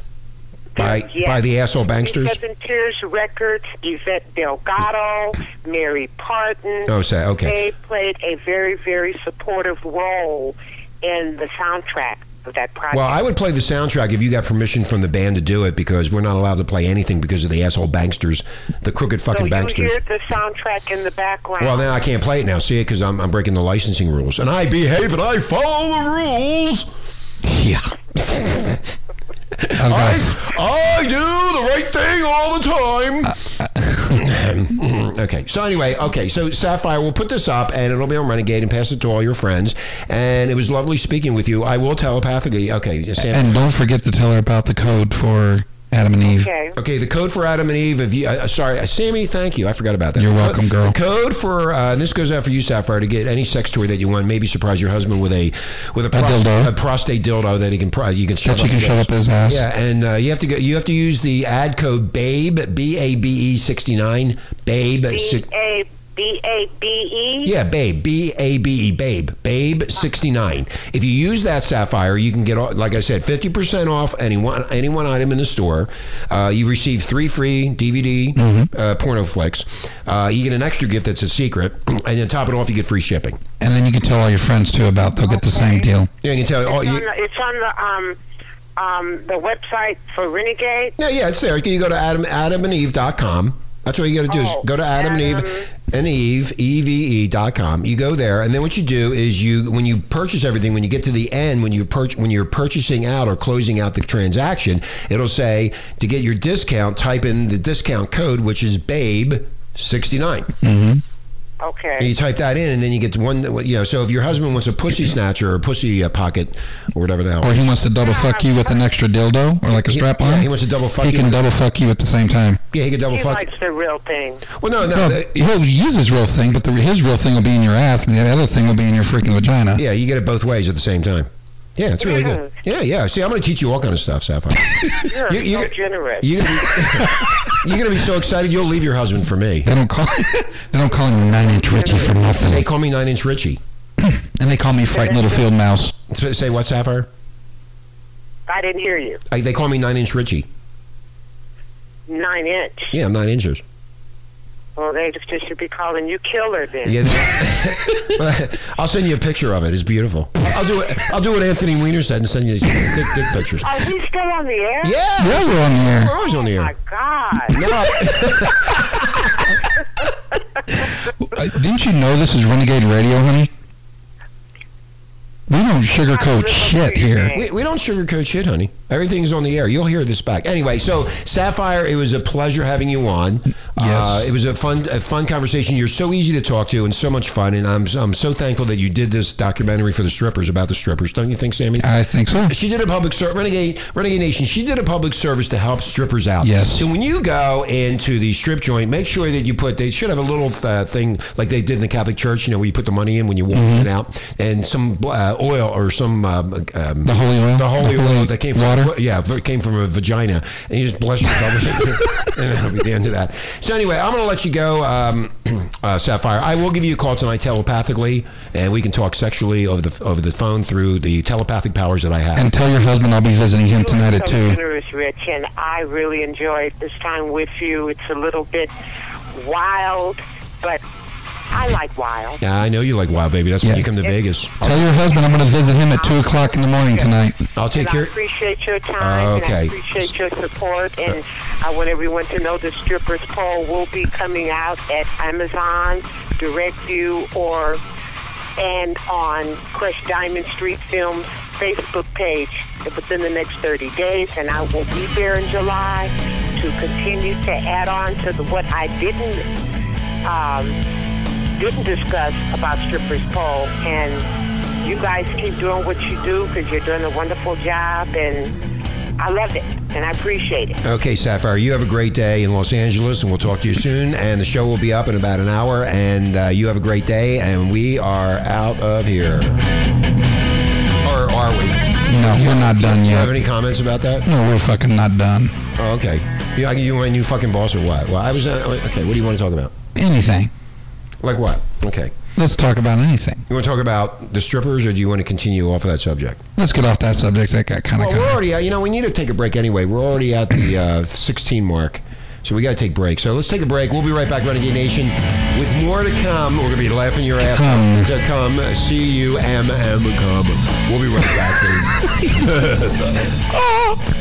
by Yes. by the asshole banksters? 27 Tears Records, Yvette Delgado, Mary Parton. Oh, say okay. They played a very, very supportive role in the soundtrack that project. Well, I would play the soundtrack if you got permission from the band to do it because we're not allowed to play anything because of the asshole banksters, the crooked so fucking you banksters. hear the soundtrack in the background. Well, now I can't play it now. See it because I'm, I'm breaking the licensing rules, and I behave and I follow the rules. Yeah. I, I do the right thing all the time. Uh, okay. So anyway, okay. So Sapphire, we'll put this up, and it'll be on Renegade, and pass it to all your friends. And it was lovely speaking with you. I will telepathically. Okay, Sam. And don't forget to tell her about the code for Adam and Eve. okay. Okay, the code for Adam and Eve. If you, uh, sorry, uh, Sammy, thank you. I forgot about that. You're welcome, girl. The code for uh, and this goes out for you, Sapphire, to get any sex toy that you want. Maybe surprise your husband with a with a, dildo. a prostate dildo that he can pro- you can shove That you up can his shove ass. up his ass. Yeah, and uh, you have to go. You have to use the ad code BABE B A B E sixty nine BABE. B si- A B A B E. yeah, Babe, B A B E, Babe, Babe, sixty nine. If you use that Sapphire, you can get, like I said, fifty percent off any one any one item in the store. Uh, you receive three free DVD uh, porno flicks. Uh, you get an extra gift that's a secret, and then top it off, you get free shipping. And then you can tell all your friends too about. They'll get the same deal. Yeah, you can tell. It's, on you, the, it's on the um um the website for Renegade. yeah, yeah, it's there. You go to Adam AdamandEve.com. That's what you got to do. Oh, is go to Adam and Eve and Eve E V E dot com. You go there, and then what you do is you when you purchase everything, when you get to the end, when you purch when you're purchasing out or closing out the transaction, it'll say to get your discount, type in the discount code, which is Babe sixty mm-hmm. Nine. And you type that in, and then you get one. You know, so if your husband wants a pussy snatcher or a pussy uh, pocket or whatever the hell, Or he wants to double fuck you with an extra dildo or like a He- strap yeah, he wants to double fuck He you can with- double fuck you at the same time. yeah, he could double He fuck. likes the real thing. Well, no, no, No, the- he'll use his real thing, but the, his real thing will be in your ass, and the other thing will be in your freaking vagina. Yeah, you get it both ways at the same time. Yeah, it's really good. Yeah, yeah. See, I'm going to teach you all kind of stuff, Sapphire. You're You- you- so generous. You're going you're gonna be so excited you'll leave your husband for me. They don't call they don't call him Nine Inch Richie for nothing, They call me Nine Inch Richie. and they call me Frightened Little Field Mouse. S- Say what, Sapphire? I didn't hear you. I, they call me Nine Inch Richie. Nine inch. Yeah, I'm nine inches. Well, they just should be calling you killer then. Yeah, I'll send you a picture of it. It's beautiful. I'll do it. I'll do what Anthony Weiner said and send you these dick, dick pictures. Are we still on the air? Yeah, Yeah, we're on the air. we're always on the Oh my. God. No, Uh, Didn't you know this is Renegade Radio, honey? We don't sugarcoat shit here. We, we don't sugarcoat shit, honey. Everything's on the air. You'll hear this back. Anyway, so Sapphire, it was a pleasure having you on. Yes. Uh, it was a fun, a fun conversation. You're so easy to talk to and so much fun. And I'm, I'm so thankful that you did this documentary for the strippers about the strippers. Don't you think, Sammy? I think so. She did a public service, Renegade, Renegade Nation. She did a public service to help strippers out. Yes. So when you go into the strip joint, make sure that you put. They should have a little uh, thing like they did in the Catholic Church. You know, where you put the money in when you walk in and out, and some uh, oil or some um, um, The holy oil? the holy The oil that came from water? Yeah, it came from a vagina, and you just bless your yourself, and that'll be the end of that. So anyway, I'm going to let you go, um, uh, Sapphire. I will give you a call tonight telepathically, and we can talk sexually over the over the phone through the telepathic powers that I have. And tell your husband I'll be visiting him You tonight are at 2. generous, Rich, and I really enjoyed this time with you. It's a little bit wild, but I like wild. Yeah, I know you like Wild Baby. That's Yeah. when you come to Vegas. Tell your husband I'm going to visit him at 2 o'clock in the morning tonight. I'll take and I care. appreciate your time. And I Okay. appreciate your support. And I want everyone to know the strippers poll will be coming out at Amazon, DirectView, or and on Crush Diamond Street Films Facebook page within the next 30 days. And I will be there in July to continue to add on to the what I didn't um, didn't discuss about strippers Poll. And you guys keep doing what you do because you're doing a wonderful job, and I love it and I appreciate it. Okay, Sapphire, you have a great day in Los Angeles, and we'll talk to you soon. And the show will be up in about an hour. And uh, you have a great day, and we are out of here. Or are we? No, we're not done Do you have yet. any comments about that? No, we're fucking not done. Oh, okay. You, are you my new fucking boss or what? Well, I was. Uh, okay, what do you want to talk about? Anything. Like what? Okay. Let's talk about anything. You want to talk about the strippers, or do you want to continue off of that subject? Let's get off that subject. That got kind of. Well, we're already. You know, we need to take a break anyway. We're already at the uh, 16 mark, so we got to take breaks. So let's take a break. We'll be right back, Renegade Nation, with more to come. We're gonna be laughing your ass Come. off to come. C U M M come. We'll be right back.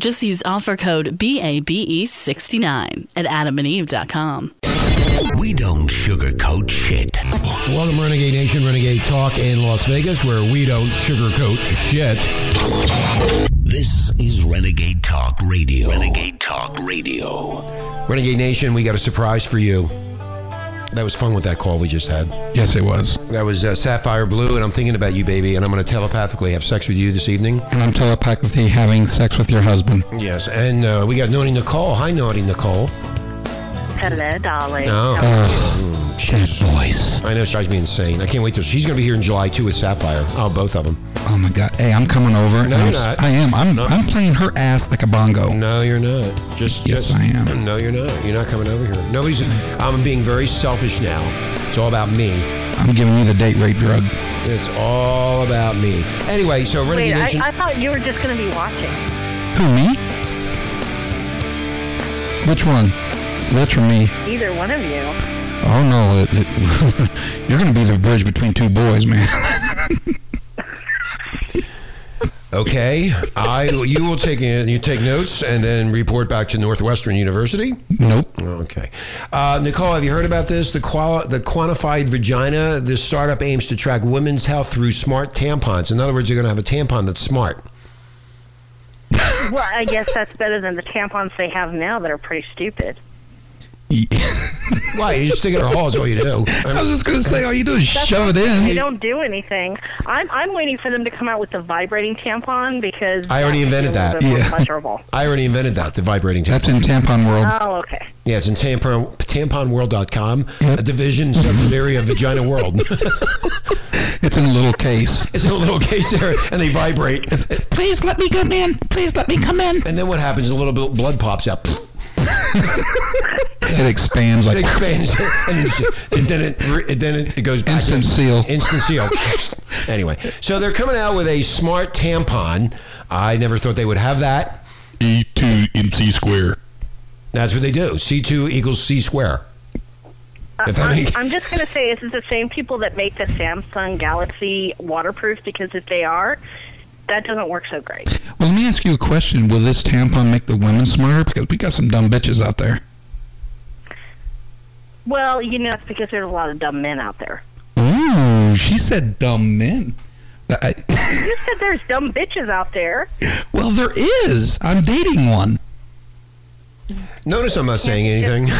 Just use offer code BABE69 at adamandeve.com. We don't sugarcoat shit. Welcome, Renegade Nation, Renegade Talk in Las Vegas, where we don't sugarcoat shit. This is Renegade Talk Radio. Renegade Talk Radio. Renegade Nation, we got a surprise for you. That was fun with that call we just had. Yes, it was. That was uh, Sapphire Blue, and I'm thinking about you, baby, and I'm going to telepathically have sex with you this evening. And I'm telepathically having sex with your husband. Yes, and uh, we got Naughty Nicole. Hi, Naughty Nicole. Hello, darling. Oh, Oh, that voice. I know she drives me insane. I can't wait till she's going to be here in July too with Sapphire. Oh, both of them. Oh my god. Hey, I'm coming over. No, I'm you're not. I am. I'm. No. I'm playing her ass like a bongo. No, you're not. Just Yes, just- I am. No, you're not. You're not coming over here. Nobody's. I'm being very selfish now. It's all about me. I'm giving you the date rape drug. It's all about me. Anyway, so Wait, Renegade I, I thought you were just going to be watching. Who me? Which one? Rich or me? Either one of you. Oh no, it, it, you're gonna be the bridge between two boys, man. Okay, I you will take in, you take notes and then report back to Northwestern University. nope. Okay, uh, Nicole, have you heard about this? The quali- the quantified vagina. This startup aims to track women's health through smart tampons. In other words, you're going to have a tampon that's smart. Well, I guess that's better than the tampons they have now that are pretty stupid. Why? You just stick it in her hole. Is all you do. I was just gonna say, all you do is That's shove it in. They in. don't do anything. I'm I'm waiting for them to come out with the vibrating tampon because I already that would be invented that. Yeah. pleasurable. I already invented that. The vibrating tampon. That's in tampon world. Oh, okay. Yeah, it's in tampon, tamponworld.com, Yep. a division subsidiary of Vagina World. It's in a little case. it's in a little case there, and they vibrate. Please let me come in. Please let me come in. And then what happens? A little bit blood pops out. It expands It like expands, and then it, and then it, then it, it goes back. Instant in- seal. Instant seal. anyway, so they're coming out with a smart tampon. I never thought they would have that. E two MC square. That's what they do. C2 equals C square. Uh, if that I'm, I'm just going to say, is it the same people that make the Samsung Galaxy waterproof? Because if they are, that doesn't work so great. Well, let me ask you a question. Will this tampon make the women smarter? Because we got some dumb bitches out there. Well, you know, it's because there's a lot of dumb men out there. Ooh. She said dumb men. I, You said there's dumb bitches out there. well, there is. I'm dating one. Notice I'm not saying anything.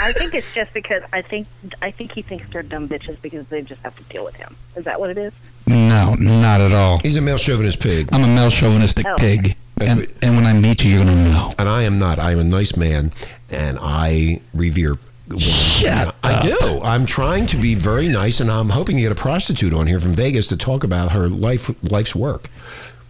I think it's just because I think I think he thinks they're dumb bitches because they just have to deal with him. Is that what it is? No, not at all. He's a male chauvinist pig. I'm a male chauvinistic Oh. pig. And, and when I meet you, you're going to know. And I am not. I am a nice man, and I revere. Shut I do. I'm trying to be very nice, and I'm hoping to get a prostitute on here from Vegas to talk about her life, life's work.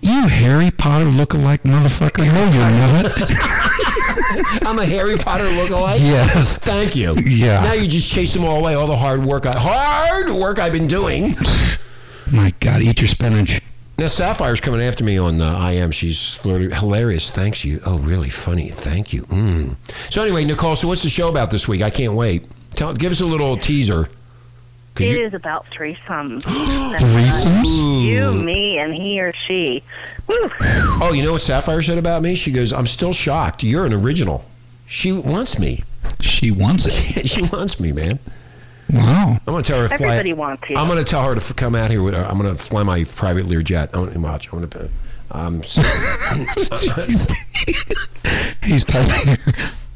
You Harry Potter lookalike motherfucker. No, you're not. I'm a Harry Potter lookalike. yes. Thank you. Yeah. Now you just chase them all away. All the hard work, I, hard work I've been doing. My God, eat your spinach. Now Sapphire's coming after me on uh, am. She's flirty- hilarious. Thanks you. Oh, really funny. Thank you. Mm. So anyway, Nicole. So what's the show about this week? I can't wait. Tell, give us a little teaser. Could It you- is about threesomes. Threesomes? You, me, and he or she. Woo. Oh, you know what Sapphire said about me? She goes, "I'm still shocked. You're an original." She wants me. She wants it. she wants me, man. Wow. I'm gonna tell her to fly. Everybody wants you. I'm gonna tell her to f- come out here with. I'm gonna fly my private Learjet. I'm gonna watch. I'm gonna. Um, so- He's typing.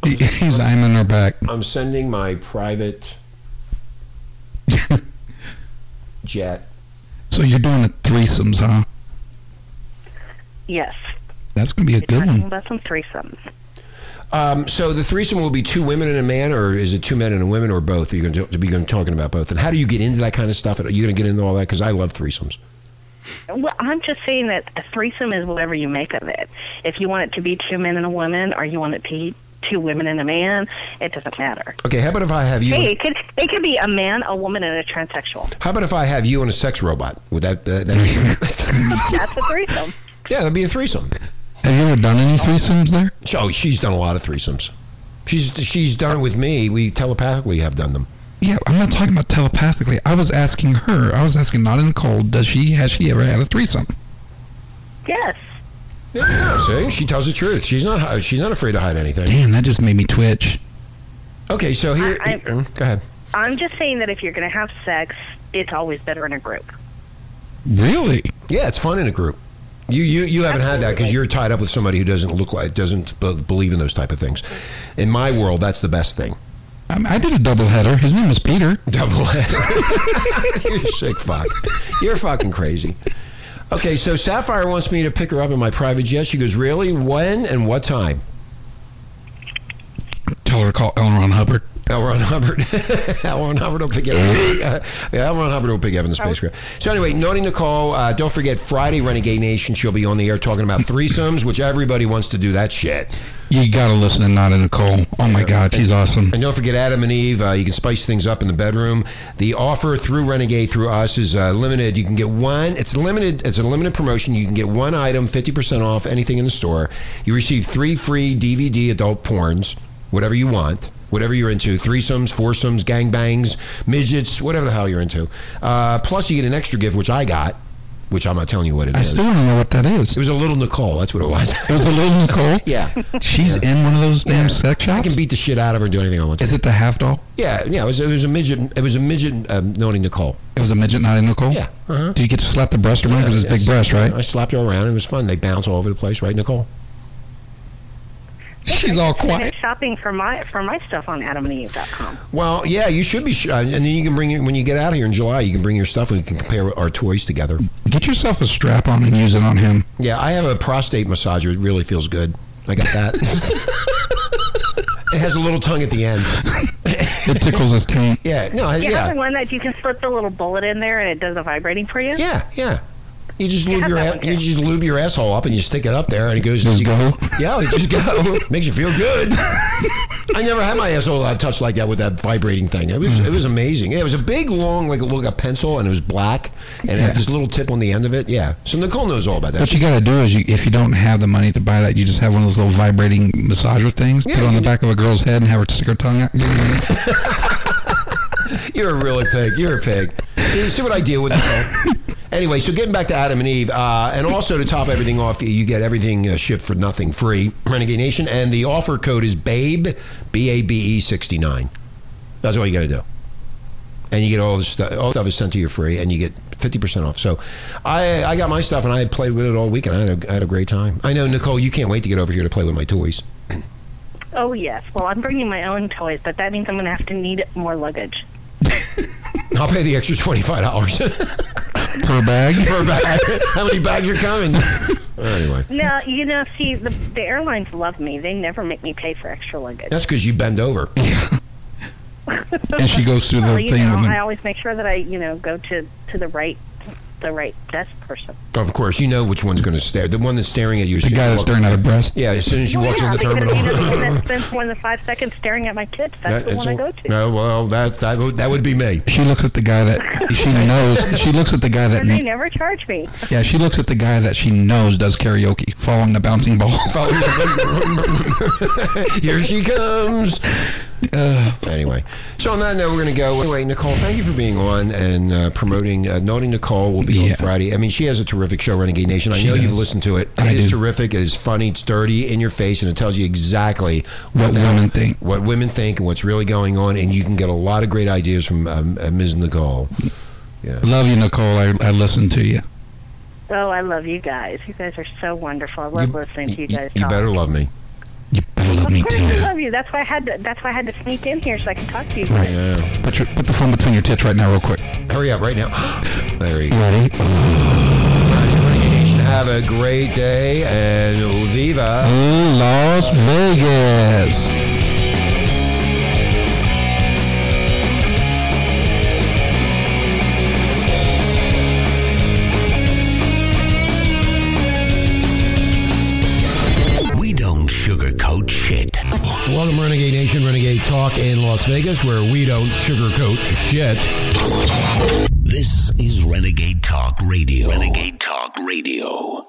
He, he's aiming her back. I'm sending my private jet. So you're doing the threesomes, huh? Yes. That's going to be a good Talking one. about some threesomes. Um, so the threesome will be two women and a man, or is it two men and a woman, or both? Are you going to be going talking about both? And how do you get into that kind of stuff? Are you going to get into all that? Because I love threesomes. Well, I'm just saying that a threesome is whatever you make of it. If you want it to be two men and a woman, or you want it to be two women and a man, it doesn't matter. Okay, how about if I have you? Hey, it could it could be a man, a woman, and a transsexual. How about if I have you and a sex robot? Would that uh, that be, That's a threesome. yeah, that'd be a threesome. Have you ever done any threesomes there? Oh, she's done a lot of threesomes. She's she's done it with me. We telepathically have done them. Yeah, I'm not talking about telepathically. I was asking her. I was asking not in cold. Does she has she ever had a threesome? Yes. Yeah, see, she tells the truth. She's not she's not afraid to hide anything. Damn, that just made me twitch. Okay, so here, I- I- mm, go ahead. I'm just saying that if you're going to have sex, it's always better in a group. Really? Yeah, it's fun in a group. You you, you haven't had that because you're tied up with somebody who doesn't look like doesn't be- believe in those type of things. In my world, that's the best thing. I, mean, I did a double header. His name was Peter. Double header. You're sick fuck. You're fucking crazy. Okay, so Sapphire wants me to pick her up in my private jet. She goes, really? When and what time? Tell her call L. Ron Hubbard. L. Ron Hubbard. L. Ron Hubbard will pick you up. yeah, L. Ron Hubbard will pick you up in the spacecraft. So anyway, Naughty Nicole, uh, don't forget Friday, Renegade Nation. She'll be on the air talking about threesomes, which everybody wants to do that shit. You got to listen to Naughty Nicole. Oh my God, she's awesome. And don't forget Adam and Eve. Uh, you can spice things up in the bedroom. The offer through Renegade through us is uh, limited. You can get one. It's limited. It's a limited promotion. You can get one item, fifty percent off anything in the store. You receive three free DVD adult porns, whatever you want. Whatever you're into, threesomes, foursomes, gangbangs, midgets, whatever the hell you're into. Uh, plus, you get an extra gift, which I got, which I'm not telling you what it I is. still don't know what that is. it was a little Nicole. That's what it was. It was a little Nicole. yeah. She's in one of those damn sex I shops. can beat the shit out of her and do anything I want to. Is it the half doll? Yeah, yeah. It was, it was a midget. It was a midget um, Nicole. It was a midget, not a Nicole. Yeah, uh-huh. Do you get to slap the breast around because it's big breast, right? I slapped her around. It was fun. They bounce all over the place, right, Nicole? She's all quiet. shopping for my for my stuff on AdamandEve.com. Well, yeah, you should be. Sh- uh, and then you can bring your, when you get out of here in July, you can bring your stuff and we can compare our toys together. Get yourself a strap on and use it on him. Yeah, I have a prostate massager. It really feels good. I got that. it has a little tongue at the end. It tickles his taint. Yeah, no, Do you have yeah, one that you can slip the little bullet in there and it does the vibrating for you? yeah, yeah. You just lube your that you just lube your asshole up and you stick it up there and it goes. Just you go? Yeah, it just go. Makes you feel good. I never had my asshole uh, touched like that with that vibrating thing. It was it was amazing. Yeah, it was a big, long, like a, like a pencil, and it was black, and it had this little tip on the end of it. Yeah. So Nicole knows all about that. What you got to do is, you, if you don't have the money to buy that, you just have one of those little vibrating massager things. Yeah, put it on the can- back of a girl's head and have her stick her tongue out. You're a really pig. You're a pig. You see what I deal with? Anyway, so getting back to Adam and Eve, uh, and also to top everything off, you get everything uh, shipped for nothing free, Renegade Nation, and the offer code is BABE, B A B E 69. That's all you got to do. and you get all this stuff. All stuff is sent to you free, and you get fifty percent off. So, I I got my stuff, and I had played with it all weekend. I had a, I had a great time. I know Nicole, you can't wait to get over here to play with my toys. Oh yes. Well, I'm bringing my own toys, but that means I'm going to have to need more luggage. I'll pay the extra twenty five dollars per bag. per bag. How many bags are coming? anyway, No, you know, see, the, the airlines love me. They never make me pay for extra luggage. that's because you bend over. And she goes through the well, thing know, with the- I always make sure that I, you know, go to to the right the right desk person. Of course, you know which one's going to stare. The one that's staring at you. the guy that's staring at a breast. Yeah, as soon as you Well, walk yeah, in the because, terminal. You know, the one that spends more than five seconds staring at my kids. That's the That- one it's I a- go to. No, well, that that would, that would be me. She looks at the guy that she knows. She looks at the guy that. They never charge me. Yeah, she looks at the guy that she knows does karaoke, following the bouncing ball. Here she comes. Anyway, so on that note, we're going to go. Anyway, Nicole, thank you for being on and uh, promoting. Uh, Naughty Nicole will be on Friday. I mean, she has a terrific show, Renegade Nation. I She know you've listened to it. I It is do. terrific. It is funny. It's dirty in your face, and it tells you exactly What the- women think. what women think, and what's really going on. And you can get a lot of great ideas from um, uh, Ms. Nicole. Yeah. Love you, Nicole. I, I listened to you. Oh, I love you guys. You guys are so wonderful. I love listening to you guys. You talk. better love me. You better love me Of course, I love you. That's why I had to. That's why I had to sneak in here so I could talk to you. Right. Yeah. Put your put the phone between your tits right now, real quick. Hurry up right now. there you go. Ready? Have a great day and viva. Las Vegas. In Las Vegas, where we don't sugarcoat shit. This is Renegade Talk Radio. Renegade Talk Radio.